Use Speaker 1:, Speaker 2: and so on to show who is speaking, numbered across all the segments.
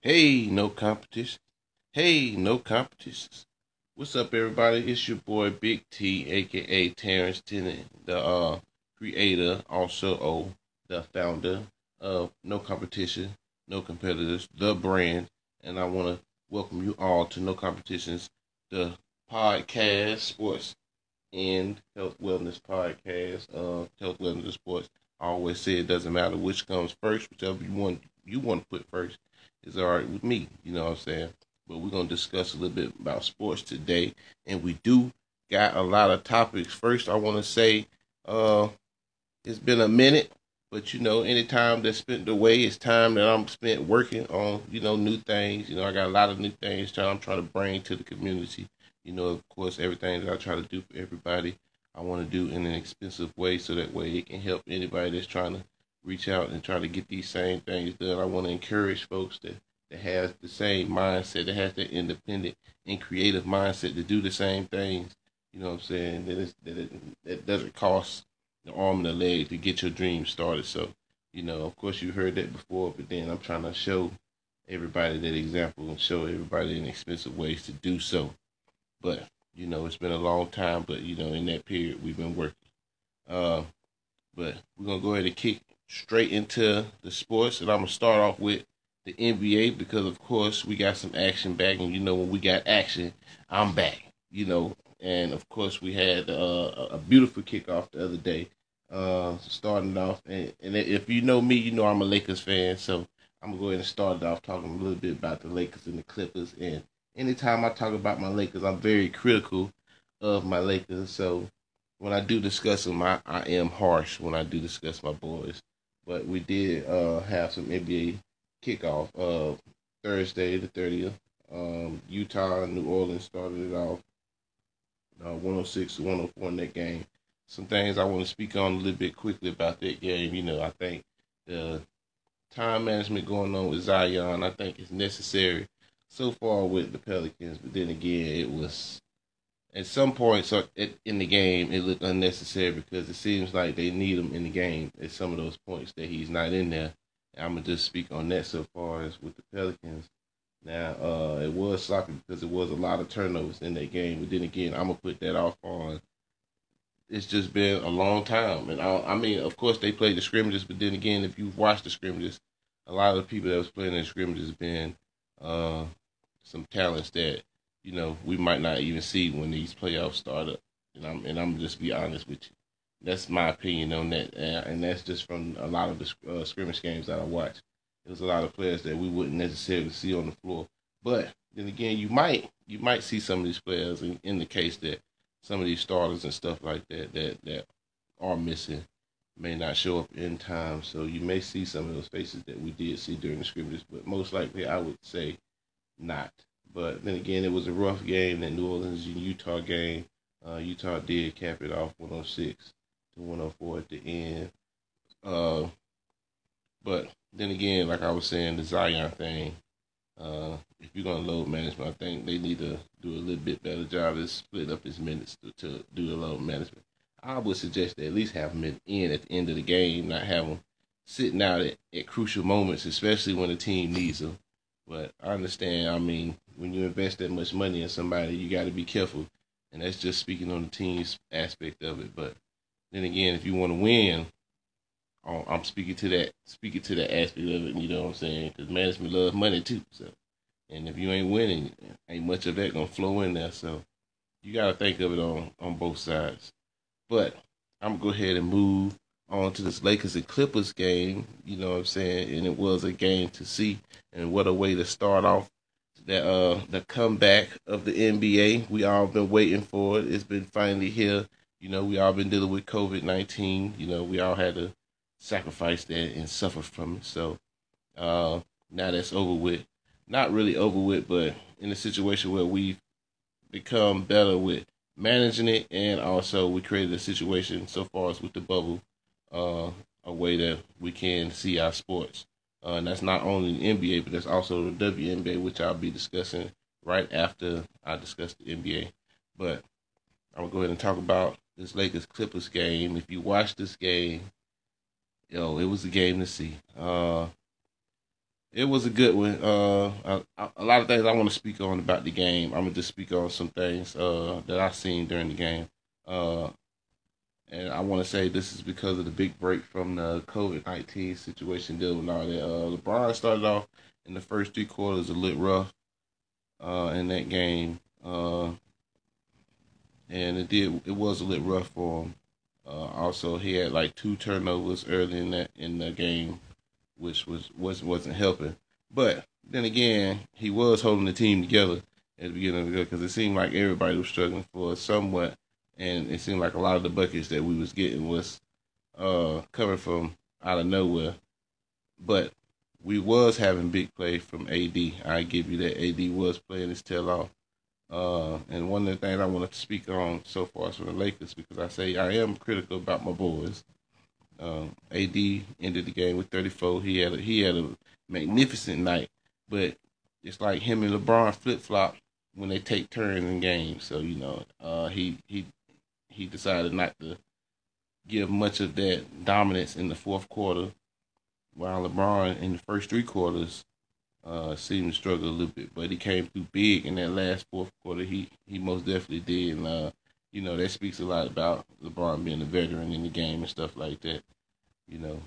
Speaker 1: Hey, no competition. Hey, no competitions. What's up, everybody? It's your boy Big T, aka Terrence Tennant, the uh, creator, also oh, the founder of No Competition, No Competitors, the brand, and I want to welcome you all to No Competitions, the podcast, sports and health wellness podcast. Uh, health wellness and sports. I always say it doesn't matter which comes first, whichever you want you want to put first is all right with me. You know what I'm saying? But we're gonna discuss a little bit about sports today, and we do got a lot of topics. First, I want to say, uh, it's been a minute, but you know, any time that's spent away is time that I'm spent working on, you know, new things. You know, I got a lot of new things trying I'm trying to bring to the community. You know, of course, everything that I try to do for everybody, I want to do in an expensive way, so that way it can help anybody that's trying to reach out and try to get these same things done. I want to encourage folks that that has the same mindset, that has that independent and creative mindset to do the same things. You know what I'm saying? That, is, that it that doesn't cost the arm and the leg to get your dream started. So, you know, of course you heard that before, but then I'm trying to show everybody that example and show everybody inexpensive ways to do so. But you know, it's been a long time, but you know, in that period we've been working. Uh, but we're gonna go ahead and kick straight into the sports, and I'm gonna start off with the NBA because, of course, we got some action back, and you know when we got action, I'm back. You know, and of course we had uh, a beautiful kickoff the other day, uh, starting off. And, and if you know me, you know I'm a Lakers fan, so I'm gonna go ahead and start it off talking a little bit about the Lakers and the Clippers. And anytime I talk about my Lakers, I'm very critical of my Lakers. So when I do discuss them, I, I am harsh when I do discuss my boys. But we did uh, have some NBA kickoff uh, Thursday the 30th. Um, Utah and New Orleans started it off uh, 106 to 104 in that game. Some things I want to speak on a little bit quickly about that game. You know, I think the time management going on with Zion, I think is necessary so far with the Pelicans. But then again, it was at some points in the game it looked unnecessary because it seems like they need him in the game at some of those points that he's not in there. I'm gonna just speak on that so far as with the Pelicans. Now, uh, it was sloppy because it was a lot of turnovers in that game. But then again, I'm gonna put that off on. It's just been a long time, and I, I mean, of course, they played the scrimmages, but then again, if you watch the scrimmages, a lot of the people that was playing in the scrimmages been uh, some talents that you know we might not even see when these playoffs start up. And I'm and I'm just be honest with you. That's my opinion on that, and that's just from a lot of the uh, scrimmage games that I watched. There's a lot of players that we wouldn't necessarily see on the floor, but then again, you might you might see some of these players in, in the case that some of these starters and stuff like that that that are missing may not show up in time. So you may see some of those faces that we did see during the scrimmages, but most likely I would say not. But then again, it was a rough game, that New Orleans and Utah game. Uh, Utah did cap it off 106 to 104 at the end. Uh, but then again, like I was saying, the Zion thing. Uh, if you're gonna load management, I think they need to do a little bit better job of split up his minutes to, to do the load management. I would suggest that at least have him in at the end of the game, not have him sitting out at, at crucial moments, especially when the team needs him. But I understand. I mean, when you invest that much money in somebody, you got to be careful, and that's just speaking on the team's aspect of it. But then again, if you want to win, oh, I'm speaking to that speaking to that aspect of it. You know what I'm saying? Because management loves money too. So, and if you ain't winning, ain't much of that gonna flow in there. So, you gotta think of it on on both sides. But I'm gonna go ahead and move on to this Lakers and Clippers game. You know what I'm saying? And it was a game to see, and what a way to start off that uh the comeback of the NBA. We all been waiting for it. It's been finally here. You know, we all been dealing with COVID nineteen. You know, we all had to sacrifice that and suffer from it. So uh, now that's over with. Not really over with, but in a situation where we've become better with managing it, and also we created a situation so far as with the bubble, uh, a way that we can see our sports. Uh, and that's not only the NBA, but that's also the WNBA, which I'll be discussing right after I discuss the NBA. But I'm gonna go ahead and talk about this Lakers Clippers game. If you watch this game, yo, it was a game to see. Uh, it was a good one. Uh, a, lot of things I want to speak on about the game. I'm gonna just speak on some things uh, that I seen during the game. Uh, and I want to say this is because of the big break from the COVID nineteen situation dealing with all that. Uh, LeBron started off in the first three quarters a little rough uh, in that game, uh, and it did it was a little rough for him. Uh, also, he had like two turnovers early in that in the game, which was was wasn't helping. But then again, he was holding the team together at the beginning of the game because it seemed like everybody was struggling for somewhat and it seemed like a lot of the buckets that we was getting was uh, coming from out of nowhere. But we was having big play from AD. I give you that AD was playing his tail off. Uh, and one of the things I wanted to speak on so far is from the Lakers because I say I am critical about my boys. Um, AD ended the game with 34. He had a, he had a magnificent night, but it's like him and LeBron flip flop when they take turns in games. So you know, uh, he he he decided not to give much of that dominance in the fourth quarter, while LeBron in the first three quarters uh, seemed to struggle a little bit. But he came through big in that last fourth quarter. He he most definitely did, and uh, you know that speaks a lot about LeBron being a veteran in the game and stuff like that. You know,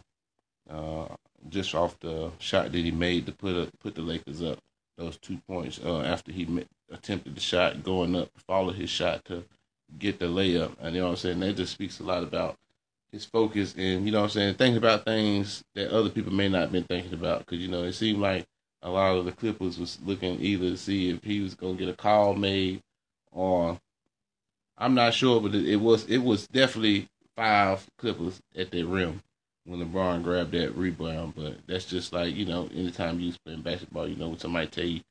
Speaker 1: uh, just off the shot that he made to put a, put the Lakers up those two points uh, after he attempted the shot going up, followed his shot to get the layup. And you know what I'm saying? That just speaks a lot about his focus and, you know what I'm saying, thinking about things that other people may not have been thinking about. Because, you know, it seemed like a lot of the Clippers was looking either to see if he was going to get a call made or I'm not sure, but it, was it was definitely five Clippers at their rim when LeBron grabbed that rebound. But that's just like you know, anytime you playing basketball, you know, when somebody tell you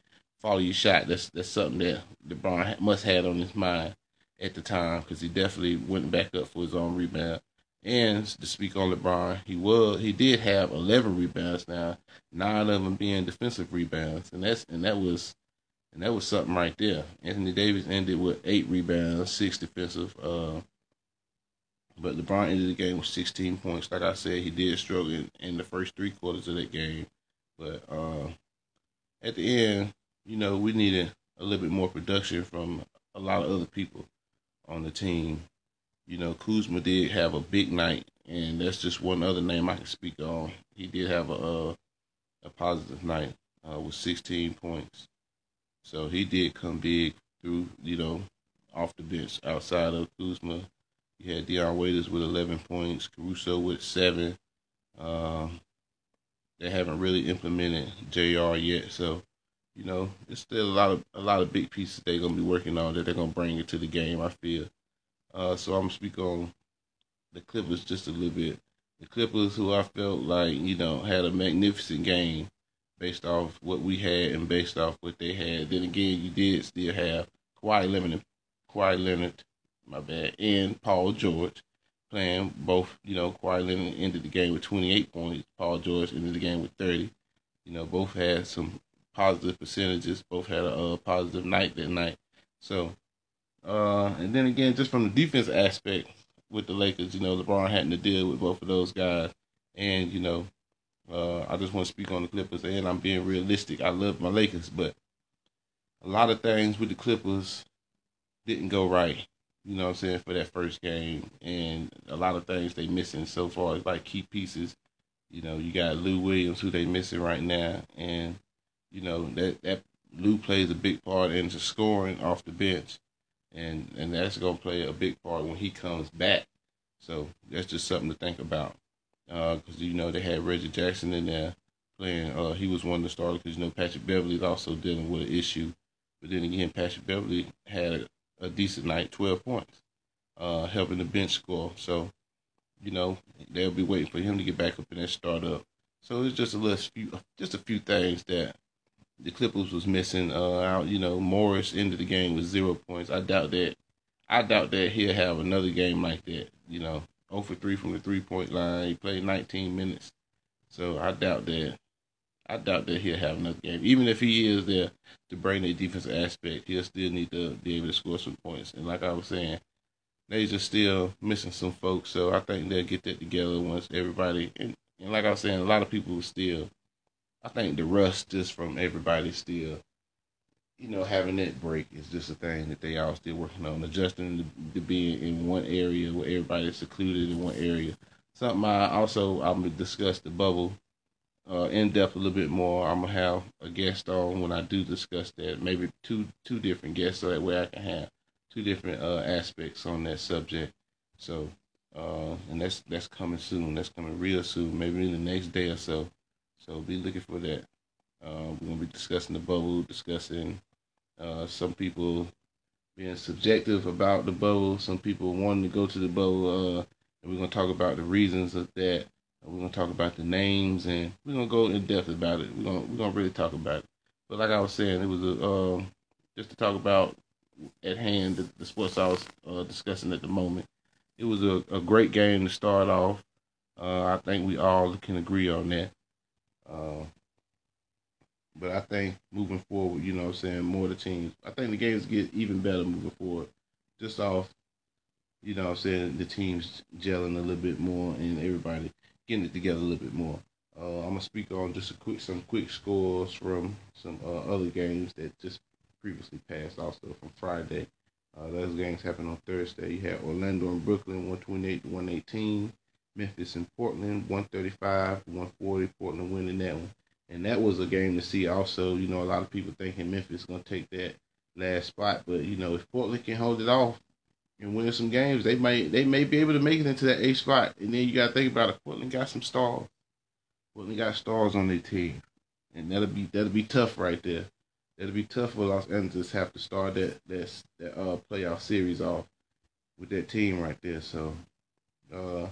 Speaker 1: follow your shot, that's that's something that LeBron must have on his mind at the time because he definitely went back up for his own rebound. And to speak on LeBron, he was he did have 11 rebounds now, nine of them being defensive rebounds, and that's and that was and that was something right there. Anthony Davis ended with eight rebounds, six defensive. Uh, but LeBron ended the game with 16 points. Like I said, he did struggle in, in the first three quarters of that game, but uh, at the end, you know, we needed a little bit more production from a lot of other people on the team. You know, Kuzma did have a big night, and that's just one other name I can speak on. He did have a a, a positive night uh, with 16 points, so he did come big through. You know, off the bench outside of Kuzma. You had Dion Waiters with 11 points, Caruso with seven. Uh, they haven't really implemented JR yet, so you know, it's still a lot of a lot of big pieces they're gonna be working on that they're gonna bring into the game. I feel. Uh, so I'm speak on the Clippers just a little bit. The Clippers, who I felt like you know had a magnificent game based off what we had and based off what they had. Then again, you did still have Kawhi Leonard, Kawhi Leonard, my bad, and Paul George playing both. You know, Kawhi Leonard ended the game with 28 points. Paul George ended the game with 30. You know, both had some positive percentages. Both had a, a positive night that night. So, uh, and then again, just from the defense aspect with the Lakers, you know, LeBron having to deal with both of those guys, and you know, uh, I just want to speak on the Clippers, and I'm being realistic. I love my Lakers, but a lot of things with the Clippers didn't go right. You know what I'm saying for that first game, and a lot of things they missing so far, like key pieces. You know, you got Lou Williams, who they missing right now, and you know that that Lou plays a big part into scoring off the bench, and and that's gonna play a big part when he comes back. So that's just something to think about. Because uh, you know they had Reggie Jackson in there playing. Uh, he was one of the starters because you know Patrick Beverley is also dealing with an issue. But then again, Patrick Beverley had a, a decent night, twelve points, uh, helping the bench score. So you know they'll be waiting for him to get back up in that startup. So it's just a little few, just a few things that the Clippers was missing uh. You know, Morris ended the game with zero points. I doubt that. I doubt that he'll have another game like that. You know, 0 for 3 from the three point line. He played 19 minutes, so I doubt that. I doubt that he'll have another game. Even if he is there to bring the defensive aspect, he'll still need to be able to score some points. And like I was saying, they just still missing some folks. So I think they'll get that together once everybody. And, and like I was saying, a lot of people still I think the rust just from everybody still, you know, having that break is just a thing that they all still working on, adjusting to, to being in one area where everybody's secluded in one area. Something I also I'm gonna discuss the bubble uh, in depth a little bit more. I'm gonna have a guest on when I do discuss that. Maybe two two different guests, so that way I can have two different uh, aspects on that subject. So, uh, and that's that's coming soon. That's coming real soon. Maybe in the next day or so. So be looking for that. Uh, we're gonna be discussing the bubble, discussing uh, some people being subjective about the bubble, some people wanting to go to the bubble, uh, and we're gonna talk about the reasons of that. We're gonna talk about the names, and we're gonna go in depth about it. We're gonna we're gonna really talk about it. But like I was saying, it was a um, just to talk about at hand the, the sports I was uh, discussing at the moment. It was a, a great game to start off. Uh, I think we all can agree on that. Uh, but I think moving forward, you know I'm saying, more the teams. I think the games get even better moving forward. Just off, you know I'm saying, the teams gelling a little bit more and everybody getting it together a little bit more. Uh, I'm gonna speak on just a quick some quick scores from some uh, other games that just previously passed also from Friday. Uh, those games happened on Thursday. You had Orlando and Brooklyn 128 to 118. Memphis and Portland 135 140. Portland winning that one. And that was a game to see also. You know, a lot of people thinking Memphis is going to take that last spot. But, you know, if Portland can hold it off and win some games, they may they may be able to make it into that eighth spot. And then you got to think about it. Portland got some stars. Portland got stars on their team. And that'll be that'll be tough right there. That'll be tough for Los Angeles have to start that that that uh playoff series off with that team right there. So uh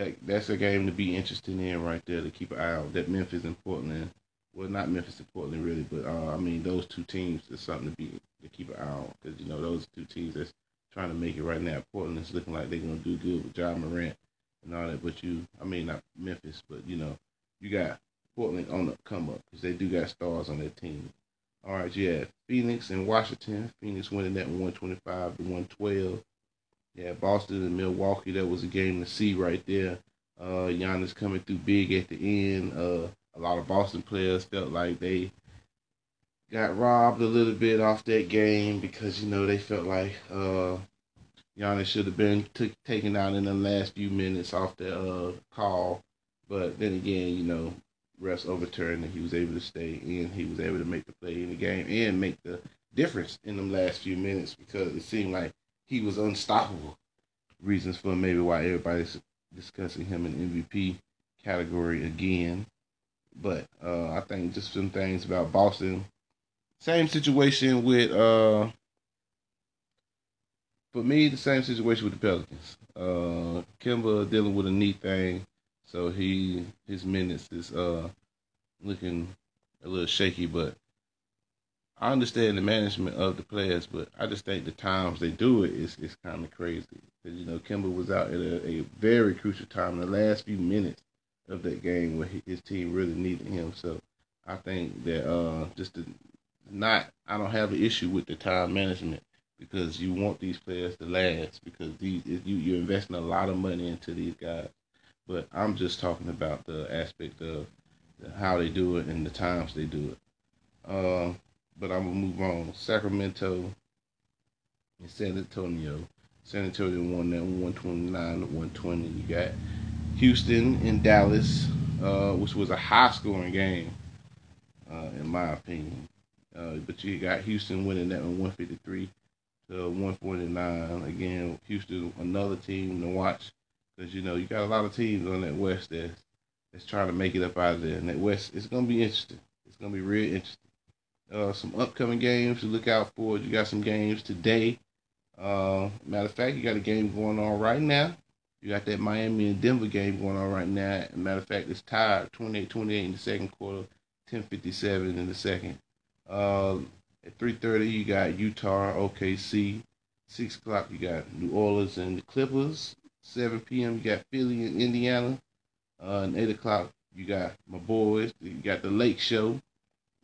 Speaker 1: that that's a game to be interested in right there to keep an eye on. That Memphis and Portland, well, not Memphis and Portland really, but uh, I mean those two teams is something to be to keep an eye on because you know those two teams that's trying to make it right now. Portland's looking like they're gonna do good with John Morant and all that, but you, I mean not Memphis, but you know you got Portland on the come up because they do got stars on their team. All right, yeah, Phoenix and Washington. Phoenix winning that 125 to 112. Yeah, Boston and Milwaukee, that was a game to see right there. Uh, Giannis coming through big at the end. Uh, a lot of Boston players felt like they got robbed a little bit off that game because, you know, they felt like uh, Giannis should have been t- taken out in the last few minutes off the uh, call. But then again, you know, refs overturned and he was able to stay in. He was able to make the play in the game and make the difference in them last few minutes because it seemed like he was unstoppable. Reasons for maybe why everybody's discussing him in MVP category again. But uh, I think just some things about Boston. Same situation with uh, for me, the same situation with the Pelicans. Uh, Kemba dealing with a knee thing, so he his minutes is uh looking a little shaky. But I understand the management of the players, but I just think the times they do it is is kind of crazy. Because you know, Kemba was out at a, a, very crucial time in the last few minutes of that game where his team really needed him. So I think that uh, just to not, I don't have an issue with the time management because you want these players to last because these you you're investing a lot of money into these guys. But I'm just talking about the aspect of how they do it and the times they do it. Uh, but I'm gonna move on. Sacramento and San Antonio. San Antonio won that 129 to 120. You got Houston and Dallas, uh, which was a high scoring game, uh, in my opinion. Uh, but you got Houston winning that one 153 to 149. Again, Houston, another team to watch because you know you got a lot of teams on that West that's that's trying to make it up out of there. And that West, it's gonna be interesting. It's gonna be real interesting. Uh, some upcoming games to look out for. You got some games today. Uh, matter of fact, you got a game going on right now. You got that Miami and Denver game going on right now. matter of fact, it's tied 28-28 in the second quarter, 10:57 in the second. Uh, at 3:30, you got Utah, OKC. Six o'clock, you got New Orleans and the Clippers. 7 p.m., you got Philly and Indiana. Uh, and 8 o'clock, you got my boys. You got the Lake Show.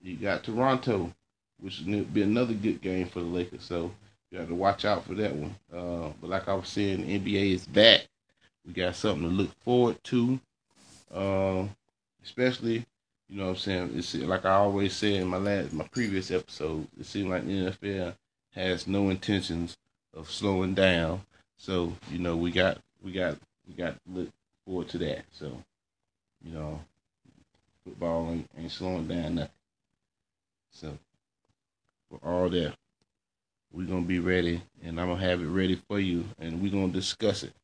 Speaker 1: You got Toronto, which will be another good game for the Lakers. So you got to watch out for that one. Uh, but like I was saying, the NBA is back. We got something to look forward to, uh, especially You know what I'm saying? It's like I always said in my last, my previous episode. It seems like the NFL has no intentions of slowing down. So you know we got we got we got to look forward to that. So you know, football ain't, ain't slowing down nothing. So we're all there. we're gonna be ready, and I'm gonna have it ready for you, and we're gonna discuss it,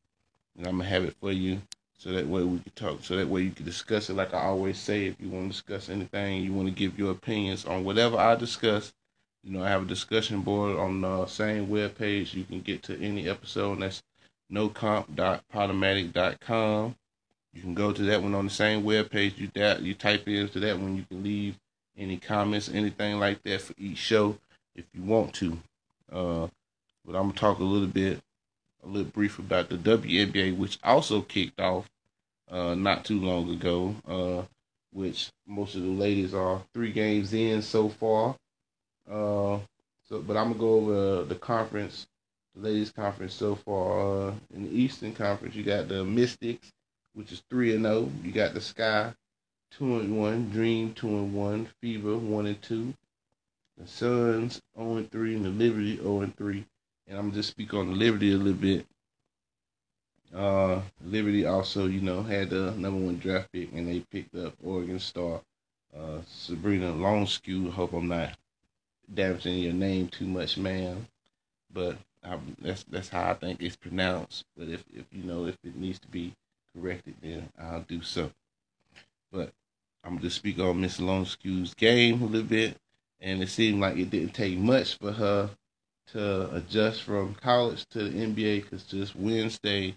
Speaker 1: and I'm gonna have it for you so that way we can talk. So that way you can discuss it. Like I always say, if you want to discuss anything, you want to give your opinions on whatever I discuss. You know, I have a discussion board on the same web page. You can get to any episode. And that's nocomp.podomatic.com. You can go to that one on the same web page. You that you type into that one. You can leave any comments, anything like that for each show if you want to. Uh, but I'm gonna talk a little bit, a little brief about the WNBA, which also kicked off uh, not too long ago, uh, which most of the ladies are three games in so far. Uh, so, but I'm gonna go over the conference, the ladies' conference so far. Uh, in the Eastern Conference, you got the Mystics, which is three and zero. Oh. You got the Sky, two and one. Dream, two and one. Fever, one and two. The Suns, zero oh and three, and the Liberty, zero and three. And I'm just speak on the Liberty a little bit. Uh, Liberty also, you know, had the number one draft pick, and they picked up Oregon star uh, Sabrina Longskew. Hope I'm not damaging your name too much, ma'am. But I, that's that's how I think it's pronounced. But if if you know if it needs to be corrected, then I'll do so. But I'm just speak on Miss Longskew's game a little bit, and it seemed like it didn't take much for her to adjust from college to the NBA because just Wednesday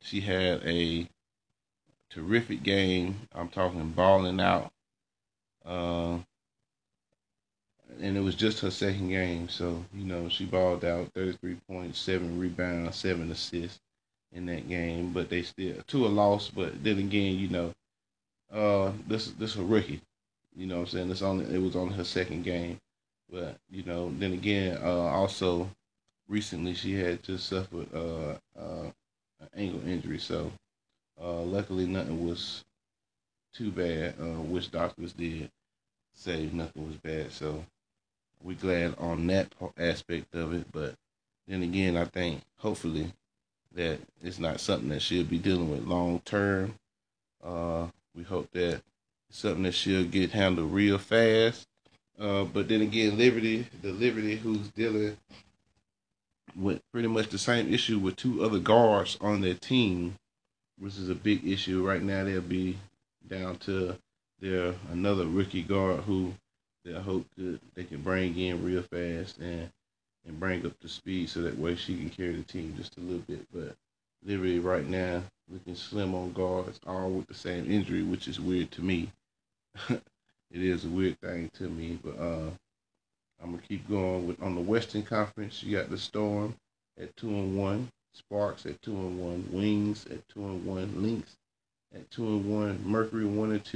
Speaker 1: she had a terrific game. I'm talking balling out. Uh, and it was just her second game. So, you know, she balled out 33 points, seven rebounds, seven assists in that game. But they still, to a loss. But then again, you know, uh, this this is a rookie. You know what I'm saying? It's only it was on her second game. But, you know, then again, uh, also recently she had just suffered uh, uh, an ankle injury. So uh, luckily nothing was too bad, uh, which doctors did say nothing was bad. So we glad on that aspect of it. But then again, I think hopefully that it's not something that she'll be dealing with long term. We hope that something that she'll get handled real fast. Uh, but then again, Liberty, the Liberty who's dealing with pretty much the same issue with two other guards on their team, which is a big issue right now. They'll be down to their another rookie guard who they hope that they can bring in real fast and and bring up the speed so that way she can carry the team just a little bit. But Liberty right now looking slim on guards, all with the same injury, which is weird to me. it is a weird thing to me, but uh, I'm gonna keep going with on the Western Conference. You got the Storm at two and one, Sparks at two and one, Wings at two and one, Lynx at two and one, Mercury one and two,